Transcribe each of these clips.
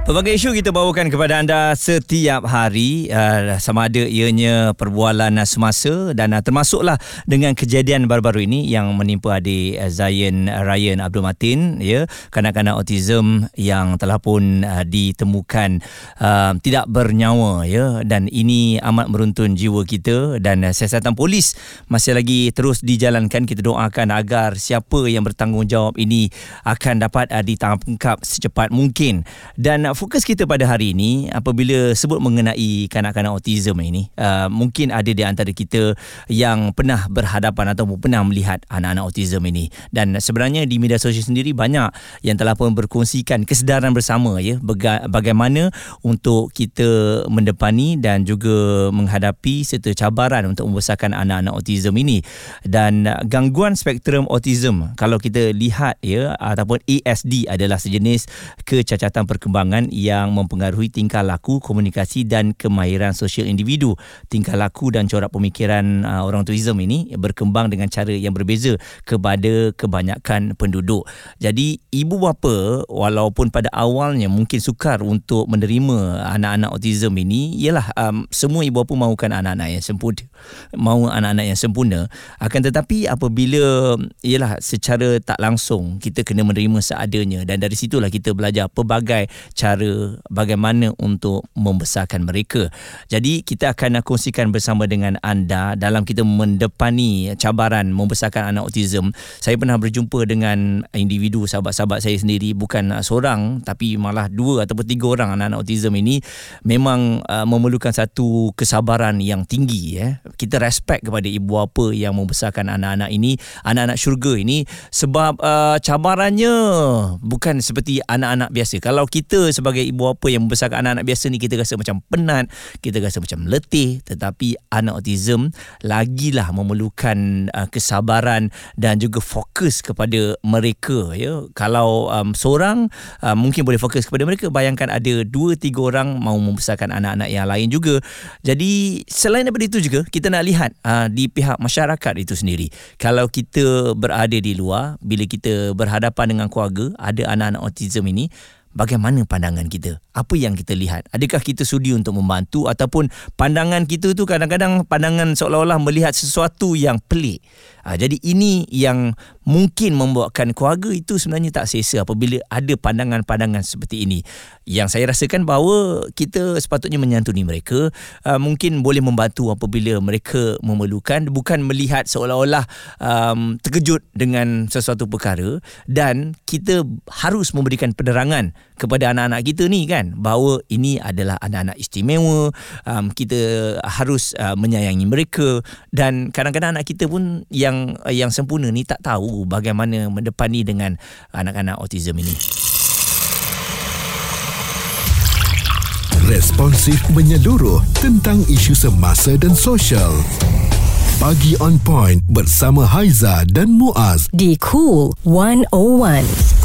Pelbagai isu kita bawakan kepada anda setiap hari. Uh, sama ada ianya perbualan semasa dan uh, termasuklah dengan kejadian baru-baru ini yang menimpa adik uh, Zayn Ryan Abdul Matin ya. Kanak-kanak autism yang telah pun uh, ditemukan uh, tidak bernyawa ya. Dan ini amat meruntun jiwa kita dan uh, siasatan polis masih lagi terus dijalankan. Kita doakan agar siapa yang bertanggungjawab ini akan dapat uh, ditangkap secepat mungkin. Dan uh, fokus kita pada hari ini apabila sebut mengenai kanak-kanak autism ini uh, mungkin ada di antara kita yang pernah berhadapan atau pernah melihat anak-anak autism ini. Dan sebenarnya di media sosial sendiri banyak yang telah pun berkongsikan kesedaran bersama ya bagaimana untuk kita mendepani dan juga menghadapi serta cabaran untuk membesarkan anak-anak autism ini. Dan gangguan spektrum autism kalau kita lihat ya ataupun ASD adalah sejenis kecacatan perkembangan yang mempengaruhi tingkah laku, komunikasi dan kemahiran sosial individu. Tingkah laku dan corak pemikiran uh, orang autism ini berkembang dengan cara yang berbeza kepada kebanyakan penduduk. Jadi ibu bapa walaupun pada awalnya mungkin sukar untuk menerima anak-anak autism ini ialah um, semua ibu bapa mahukan anak-anak yang sempurna mahu anak-anak yang sempurna akan tetapi apabila ialah secara tak langsung kita kena menerima seadanya dan dari situlah kita belajar pelbagai cara cara bagaimana untuk membesarkan mereka. Jadi kita akan kongsikan bersama dengan anda dalam kita mendepani cabaran membesarkan anak autism. Saya pernah berjumpa dengan individu sahabat-sahabat saya sendiri bukan seorang tapi malah dua ataupun tiga orang anak-anak autism ini memang uh, memerlukan satu kesabaran yang tinggi ya. Kita respect kepada ibu bapa yang membesarkan anak-anak ini, anak-anak syurga ini sebab uh, cabarannya bukan seperti anak-anak biasa. Kalau kita sebagai ibu bapa yang membesarkan anak-anak biasa ni kita rasa macam penat, kita rasa macam letih tetapi anak autism lagilah memerlukan uh, kesabaran dan juga fokus kepada mereka ya. Kalau um, seorang uh, mungkin boleh fokus kepada mereka, bayangkan ada dua tiga orang mahu membesarkan anak-anak yang lain juga. Jadi selain daripada itu juga kita nak lihat uh, di pihak masyarakat itu sendiri. Kalau kita berada di luar bila kita berhadapan dengan keluarga ada anak-anak autism ini bagaimana pandangan kita? Apa yang kita lihat? Adakah kita sudi untuk membantu ataupun pandangan kita tu kadang-kadang pandangan seolah-olah melihat sesuatu yang pelik. Ha, jadi ini yang mungkin membuatkan keluarga itu sebenarnya tak selesa apabila ada pandangan-pandangan seperti ini. Yang saya rasakan bahawa kita sepatutnya menyantuni mereka, uh, mungkin boleh membantu apabila mereka memerlukan. Bukan melihat seolah-olah um, terkejut dengan sesuatu perkara. Dan kita harus memberikan penerangan kepada anak-anak kita ni kan. Bahawa ini adalah anak-anak istimewa. Um, kita harus uh, menyayangi mereka. Dan kadang-kadang anak kita pun yang uh, yang sempurna ni tak tahu bagaimana mendepani dengan anak-anak autism ini. Responsif menyeluruh tentang isu semasa dan sosial. Pagi on point bersama Haiza dan Muaz. Di Cool 101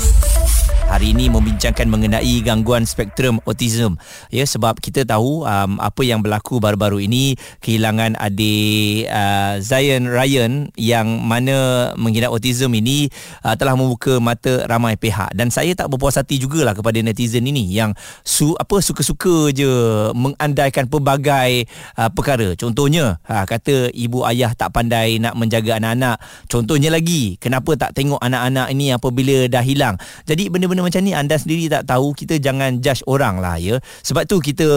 hari ini membincangkan mengenai gangguan spektrum autism. Ya sebab kita tahu um, apa yang berlaku baru-baru ini kehilangan adik uh, Zion Ryan yang mana mengidap autism ini uh, telah membuka mata ramai pihak. Dan saya tak berpuas hati jugalah kepada netizen ini yang su apa suka-suka je mengandaikan pelbagai uh, perkara. Contohnya uh, kata ibu ayah tak pandai nak menjaga anak-anak. Contohnya lagi kenapa tak tengok anak-anak ini apabila dah hilang? Jadi benda benda macam ni anda sendiri tak tahu kita jangan judge orang lah ya. Sebab tu kita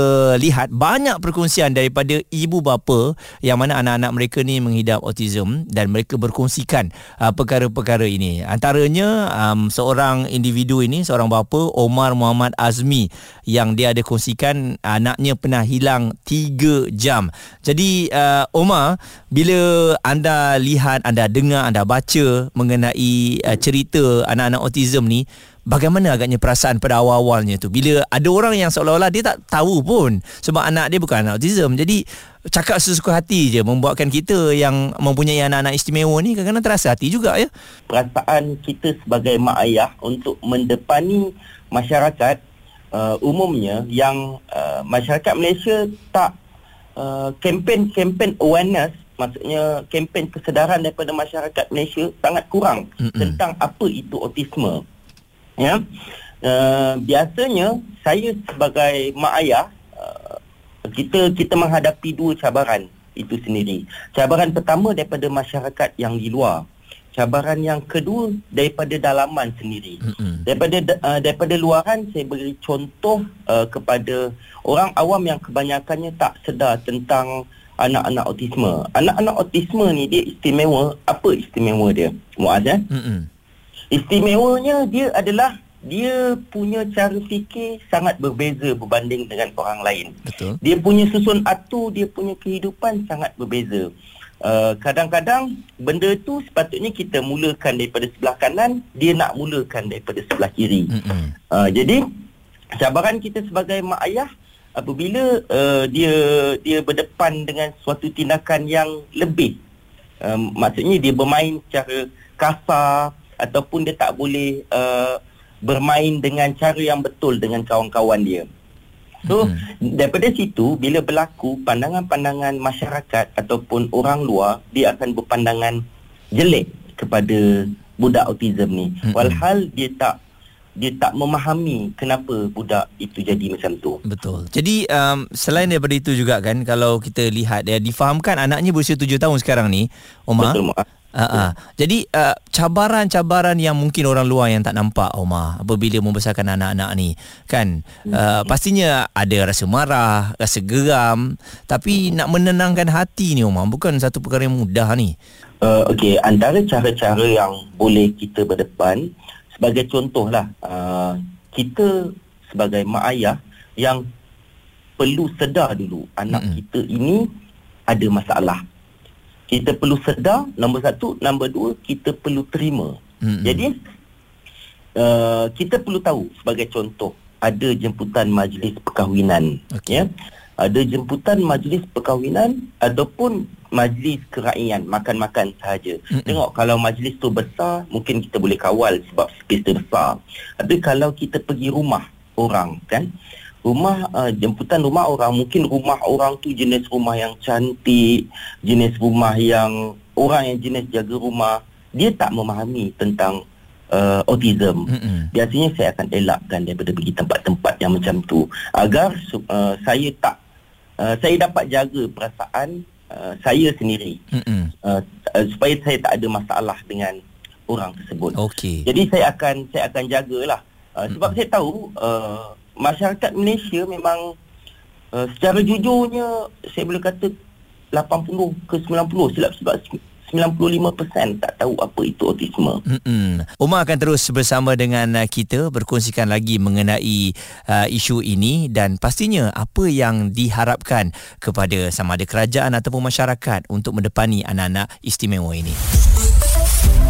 lihat banyak perkongsian daripada ibu bapa yang mana anak-anak mereka ni menghidap autism dan mereka berkongsikan uh, perkara-perkara ini. Antaranya um, seorang individu ini seorang bapa Omar Muhammad Azmi yang dia ada kongsikan anaknya pernah hilang 3 jam. Jadi uh, Omar bila anda lihat anda dengar anda baca mengenai uh, cerita anak-anak autism ni bagaimana agaknya perasaan pada awal-awalnya tu bila ada orang yang seolah-olah dia tak tahu pun sebab anak dia bukan autism jadi cakap sesuka hati je membuatkan kita yang mempunyai anak-anak istimewa ni kadang-kadang terasa hati juga ya perasaan kita sebagai mak ayah untuk mendepani masyarakat uh, umumnya yang uh, masyarakat Malaysia tak uh, kempen-kempen awareness maksudnya kempen kesedaran daripada masyarakat Malaysia sangat kurang Mm-mm. tentang apa itu autisme. Ya. Uh, biasanya saya sebagai mak ayah uh, kita kita menghadapi dua cabaran itu sendiri. Cabaran pertama daripada masyarakat yang di luar. Cabaran yang kedua daripada dalaman sendiri. Daripada uh, daripada luaran saya beri contoh uh, kepada orang awam yang kebanyakannya tak sedar tentang anak-anak autisme. Anak-anak autisme ni dia istimewa. Apa istimewa dia? Muaz eh? Mm-mm. Istimewanya dia adalah dia punya cara fikir sangat berbeza berbanding dengan orang lain. Betul. Dia punya susun atur, dia punya kehidupan sangat berbeza. Uh, kadang-kadang benda tu sepatutnya kita mulakan daripada sebelah kanan, dia nak mulakan daripada sebelah kiri. Uh, jadi cabaran kita sebagai mak ayah apabila uh, dia dia berdepan dengan suatu tindakan yang lebih um, maksudnya dia bermain secara kasar ataupun dia tak boleh uh, bermain dengan cara yang betul dengan kawan-kawan dia. So mm-hmm. daripada situ bila berlaku pandangan-pandangan masyarakat ataupun orang luar dia akan berpandangan jelek kepada budak autism ni. Mm-mm. Walhal dia tak dia tak memahami kenapa budak itu jadi macam tu. Betul. Jadi um, selain daripada itu juga kan kalau kita lihat ya difahamkan anaknya berusia 7 tahun sekarang ni, Omar. Betul Mak. Uh, uh. Jadi uh, cabaran-cabaran yang mungkin orang luar yang tak nampak Omar apabila membesarkan anak-anak ni kan uh, pastinya ada rasa marah, rasa geram tapi nak menenangkan hati ni Omar bukan satu perkara yang mudah ni. Uh, Okey, antara cara-cara yang boleh kita berdepan sebagai contohlah uh, kita sebagai mak ayah yang perlu sedar dulu anak Mm-mm. kita ini ada masalah. Kita perlu sedar nombor satu, nombor dua kita perlu terima. Mm-mm. Jadi uh, kita perlu tahu sebagai contoh ada jemputan majlis perkahwinan Okey. ya ada jemputan majlis perkahwinan ataupun majlis kera'ian makan-makan sahaja Mm-mm. tengok kalau majlis tu besar mungkin kita boleh kawal sebab space tu besar tapi kalau kita pergi rumah orang kan rumah uh, jemputan rumah orang mungkin rumah orang tu jenis rumah yang cantik jenis rumah yang orang yang jenis jaga rumah dia tak memahami tentang uh, autism Mm-mm. biasanya saya akan elakkan daripada pergi tempat-tempat yang macam tu agar uh, saya tak uh, saya dapat jaga perasaan uh, saya sendiri Mm-mm. uh, uh, supaya saya tak ada masalah dengan orang tersebut. Okey. Jadi saya akan saya akan jagalah uh, sebab saya tahu uh, masyarakat Malaysia memang uh, secara jujurnya saya boleh kata 80 ke 90 silap sebab 95% tak tahu apa itu autisme. Mm-mm. Umar akan terus bersama dengan uh, kita berkongsikan lagi mengenai uh, isu ini dan pastinya apa yang diharapkan kepada sama ada kerajaan ataupun masyarakat untuk mendepani anak-anak istimewa ini.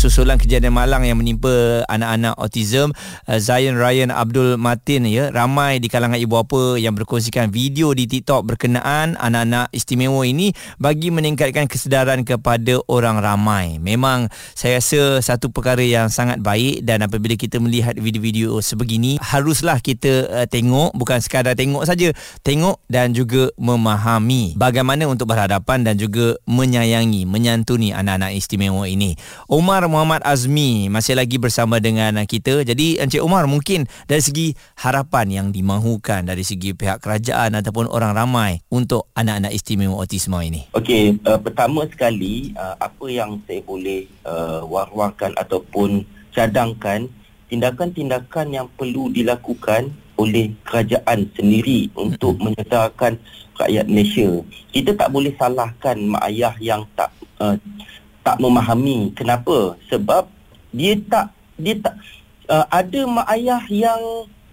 Susulan kejadian malang yang menimpa anak-anak autism uh, Zion Ryan Abdul Matin ya ramai di kalangan ibu bapa yang berkongsikan video di TikTok berkenaan anak-anak istimewa ini bagi meningkatkan kesedaran kepada orang ramai. Memang saya rasa satu perkara yang sangat baik dan apabila kita melihat video-video sebegini haruslah kita uh, tengok bukan sekadar tengok saja tengok dan juga memahami bagaimana untuk berhadapan dan juga menyayangi menyantuni anak-anak istimewa ini. Omar Muhammad Azmi masih lagi bersama dengan kita. Jadi Encik Omar mungkin dari segi harapan yang dimahukan dari segi pihak kerajaan ataupun orang ramai untuk anak-anak istimewa autisma ini. Okey, uh, pertama sekali uh, apa yang saya boleh uh, war-warkan ataupun cadangkan tindakan-tindakan yang perlu dilakukan oleh kerajaan sendiri untuk menyedarkan rakyat Malaysia. Kita tak boleh salahkan mak ayah yang tak uh, tak memahami kenapa sebab dia tak dia tak uh, ada mak ayah yang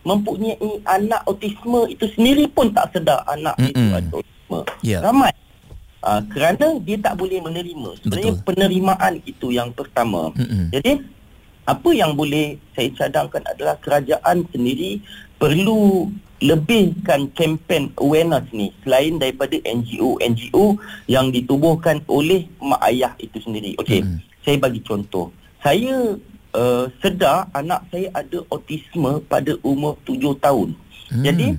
mempunyai anak autisme itu sendiri pun tak sedar anak itu Mm-mm. ada autisme. Ya. Ramai. Uh, kerana dia tak boleh menerima. Sebenarnya Betul. penerimaan itu yang pertama. Mm-mm. Jadi apa yang boleh saya cadangkan adalah kerajaan sendiri perlu lebihkan kempen awareness ni selain daripada NGO-NGO yang ditubuhkan oleh mak ayah itu sendiri. Okey, Mm. saya bagi contoh. Saya uh, sedar anak saya ada autisme pada umur 7 tahun. Hmm. Jadi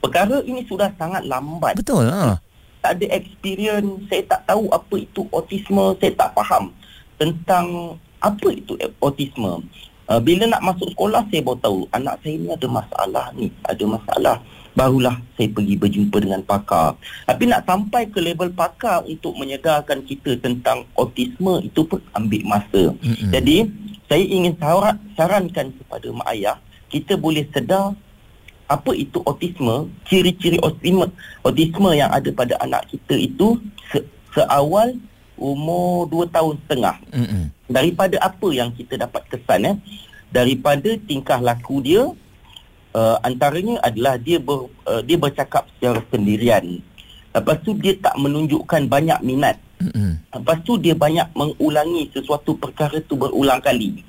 perkara ini sudah sangat lambat. Betul ha. Tak ada experience, saya tak tahu apa itu autisme, saya tak faham tentang apa itu autisme. Uh, bila nak masuk sekolah saya baru tahu anak saya ni ada masalah ni, ada masalah. Barulah saya pergi berjumpa dengan pakar. Tapi nak sampai ke level pakar untuk menyedarkan kita tentang autisme itu pun ambil masa. Mm-hmm. Jadi saya ingin sarankan kepada mak ayah kita boleh sedar apa itu autisme, ciri-ciri autisme, autisme yang ada pada anak kita itu se- seawal umur 2 tahun setengah. Mm-hmm. Daripada apa yang kita dapat kesan eh? Daripada tingkah laku dia uh, antaranya adalah dia ber, uh, dia bercakap secara sendirian. Lepas tu dia tak menunjukkan banyak minat. Mm-hmm. Lepas tu dia banyak mengulangi sesuatu perkara tu berulang kali.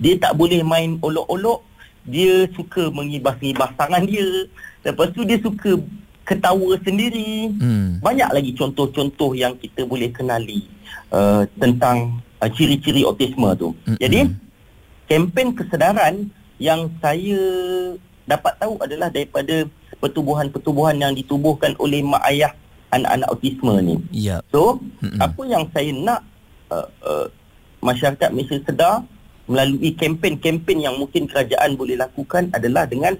Dia tak boleh main olok-olok dia suka mengibas-ngibas tangan dia. Lepas tu dia suka ketawa sendiri. Hmm. Banyak lagi contoh-contoh yang kita boleh kenali uh, tentang uh, ciri-ciri autisme tu. Hmm. Jadi, kempen kesedaran yang saya dapat tahu adalah daripada pertubuhan-pertubuhan yang ditubuhkan oleh mak ayah anak-anak autisme ni. Yep. So, hmm. apa yang saya nak uh, uh, masyarakat Malaysia sedar melalui kempen-kempen yang mungkin kerajaan boleh lakukan adalah dengan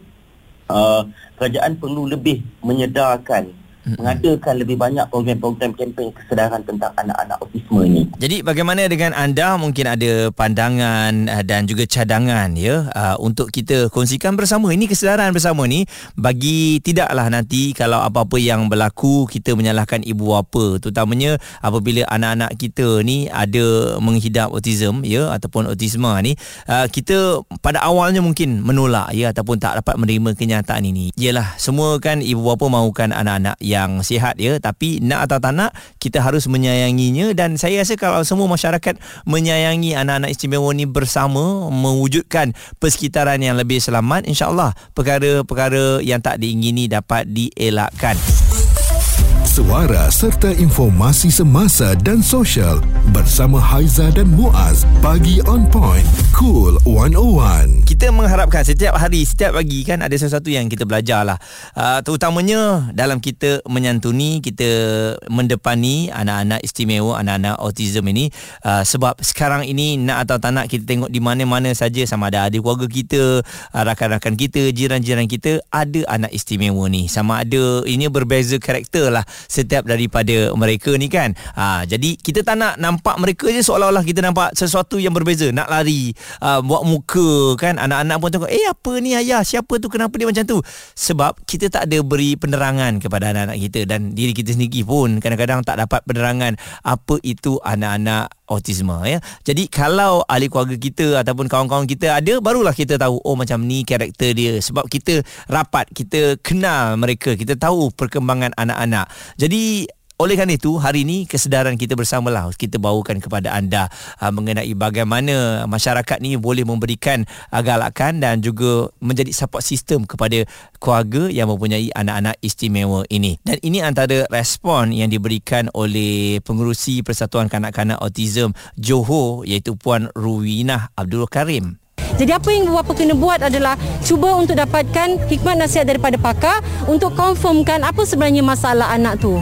uh, kerajaan perlu lebih menyedarkan mm-hmm. mengadakan lebih banyak program-program kempen kesedaran tentang anak-anak autisme ini. Jadi bagaimana dengan anda mungkin ada pandangan uh, dan juga cadangan ya uh, untuk kita kongsikan bersama ini kesedaran bersama ni bagi tidaklah nanti kalau apa-apa yang berlaku kita menyalahkan ibu bapa terutamanya apabila anak-anak kita ni ada menghidap autism ya ataupun autisma ni uh, kita pada awalnya mungkin menolak ya ataupun tak dapat menerima kenyataan ini. Yalah semua kan ibu bapa mahukan anak-anak yang sihat ya. Tapi nak atau tak nak kita harus menyayanginya. Dan saya rasa kalau semua masyarakat menyayangi anak-anak istimewa ni bersama mewujudkan persekitaran yang lebih selamat insyaallah perkara-perkara yang tak diingini dapat dielakkan suara serta informasi semasa dan sosial bersama Haiza dan Muaz. Pagi on point cool 101 kita mengharapkan setiap hari setiap pagi kan ada sesuatu yang kita belajar lah. Uh, terutamanya dalam kita menyantuni kita mendepani anak-anak istimewa anak-anak autism ini. Uh, sebab sekarang ini nak atau tak nak kita tengok di mana-mana saja. Sama ada adik keluarga kita uh, rakan-rakan kita jiran-jiran kita ada anak istimewa ni. Sama ada ini berbeza karakter lah setiap daripada mereka ni kan. Ha, jadi kita tak nak nampak mereka je seolah-olah kita nampak sesuatu yang berbeza. Nak lari, uh, buat muka kan. Anak-anak pun tengok, eh apa ni ayah? Siapa tu? Kenapa dia macam tu? Sebab kita tak ada beri penerangan kepada anak-anak kita dan diri kita sendiri pun kadang-kadang tak dapat penerangan apa itu anak-anak autisme ya. Jadi kalau ahli keluarga kita ataupun kawan-kawan kita ada barulah kita tahu oh macam ni karakter dia sebab kita rapat, kita kenal mereka, kita tahu perkembangan anak-anak. Jadi oleh kerana itu, hari ini kesedaran kita bersamalah kita bawakan kepada anda uh, mengenai bagaimana masyarakat ni boleh memberikan uh, galakan dan juga menjadi support system kepada keluarga yang mempunyai anak-anak istimewa ini. Dan ini antara respon yang diberikan oleh pengurusi Persatuan Kanak-Kanak Autism Johor iaitu Puan Ruwinah Abdul Karim. Jadi apa yang bapa kena buat adalah cuba untuk dapatkan hikmat nasihat daripada pakar untuk confirmkan apa sebenarnya masalah anak tu.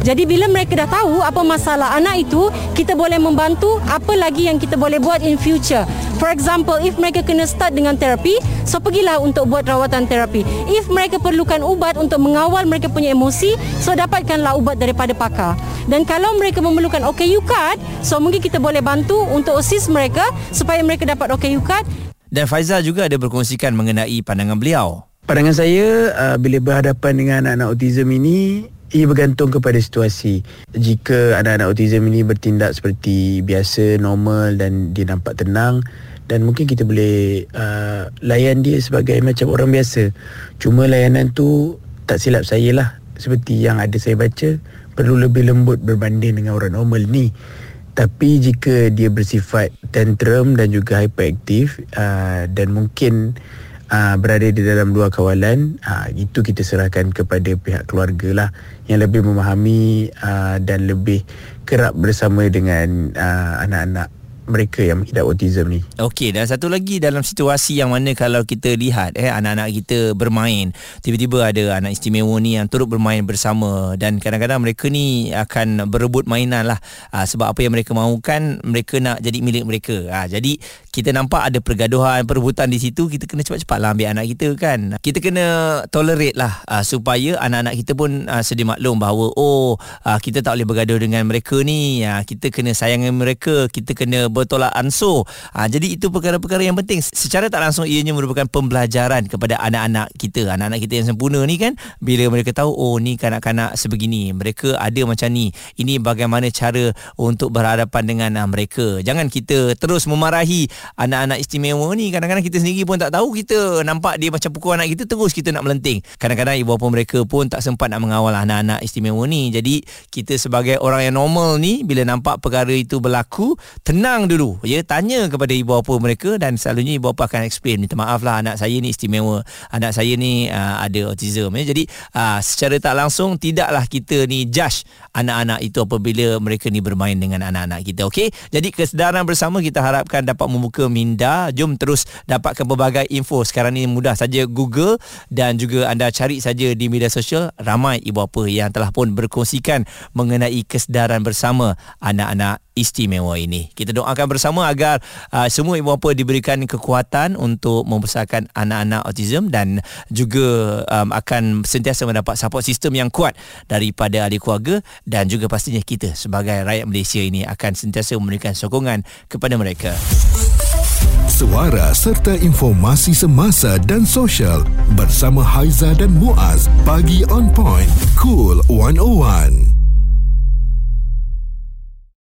Jadi bila mereka dah tahu apa masalah anak itu, kita boleh membantu apa lagi yang kita boleh buat in future. For example, if mereka kena start dengan terapi, so pergilah untuk buat rawatan terapi. If mereka perlukan ubat untuk mengawal mereka punya emosi, so dapatkanlah ubat daripada pakar. Dan kalau mereka memerlukan OKU card, so mungkin kita boleh bantu untuk assist mereka supaya mereka dapat OKU card. Dan Faizal juga ada berkongsikan mengenai pandangan beliau. Pandangan saya uh, bila berhadapan dengan anak-anak autism ini ia bergantung kepada situasi. Jika anak-anak autism ini bertindak seperti biasa, normal dan dia nampak tenang dan mungkin kita boleh uh, layan dia sebagai macam orang biasa. Cuma layanan tu tak silap saya lah. Seperti yang ada saya baca, perlu lebih lembut berbanding dengan orang normal ni. Tapi jika dia bersifat tantrum dan juga hyperaktif uh, dan mungkin uh, berada di dalam dua kawalan uh, itu kita serahkan kepada pihak keluarga lah yang lebih memahami uh, dan lebih kerap bersama dengan uh, anak-anak mereka yang mengidap autism ni. Okey dan satu lagi dalam situasi yang mana kalau kita lihat eh anak-anak kita bermain tiba-tiba ada anak istimewa ni yang turut bermain bersama dan kadang-kadang mereka ni akan berebut mainan lah uh, sebab apa yang mereka mahukan mereka nak jadi milik mereka. Uh, jadi kita nampak ada pergaduhan perebutan di situ kita kena cepat-cepat lah ambil anak kita kan. Kita kena tolerate lah uh, supaya anak-anak kita pun uh, sedia maklum bahawa oh uh, kita tak boleh bergaduh dengan mereka ni. Uh, kita kena sayangi mereka, kita kena bertolak ansur. Uh, jadi itu perkara-perkara yang penting. Secara tak langsung ianya merupakan pembelajaran kepada anak-anak kita. Anak-anak kita yang sempurna ni kan bila mereka tahu oh ni kanak-kanak sebegini. Mereka ada macam ni. Ini bagaimana cara untuk berhadapan dengan uh, mereka. Jangan kita terus memarahi anak-anak istimewa ni. Kadang-kadang kita sendiri pun tak tahu kita nampak dia macam pukul anak kita terus kita nak melenting. Kadang-kadang ibu bapa mereka pun tak sempat nak mengawal anak-anak istimewa ni. Jadi kita sebagai orang yang normal ni bila nampak perkara itu berlaku, tenang dulu. Ya, tanya kepada ibu bapa mereka dan selalunya ibu bapa akan explain, minta maaf lah anak saya ni istimewa. Anak saya ni uh, ada autism ya. Jadi uh, secara tak langsung tidaklah kita ni judge anak-anak itu apabila mereka ni bermain dengan anak-anak kita. Okey. Jadi kesedaran bersama kita harapkan dapat membuka minda. Jom terus dapatkan pelbagai info. Sekarang ni mudah saja Google dan juga anda cari saja di media sosial ramai ibu bapa yang telah pun berkongsikan mengenai kesedaran bersama anak-anak istimewa ini. Kita doakan bersama agar uh, semua ibu bapa diberikan kekuatan untuk membesarkan anak-anak autism dan juga um, akan sentiasa mendapat support sistem yang kuat daripada ahli keluarga dan juga pastinya kita sebagai rakyat Malaysia ini akan sentiasa memberikan sokongan kepada mereka. Suara serta informasi semasa dan sosial bersama Haiza dan Muaz. Pagi on point. Cool 101.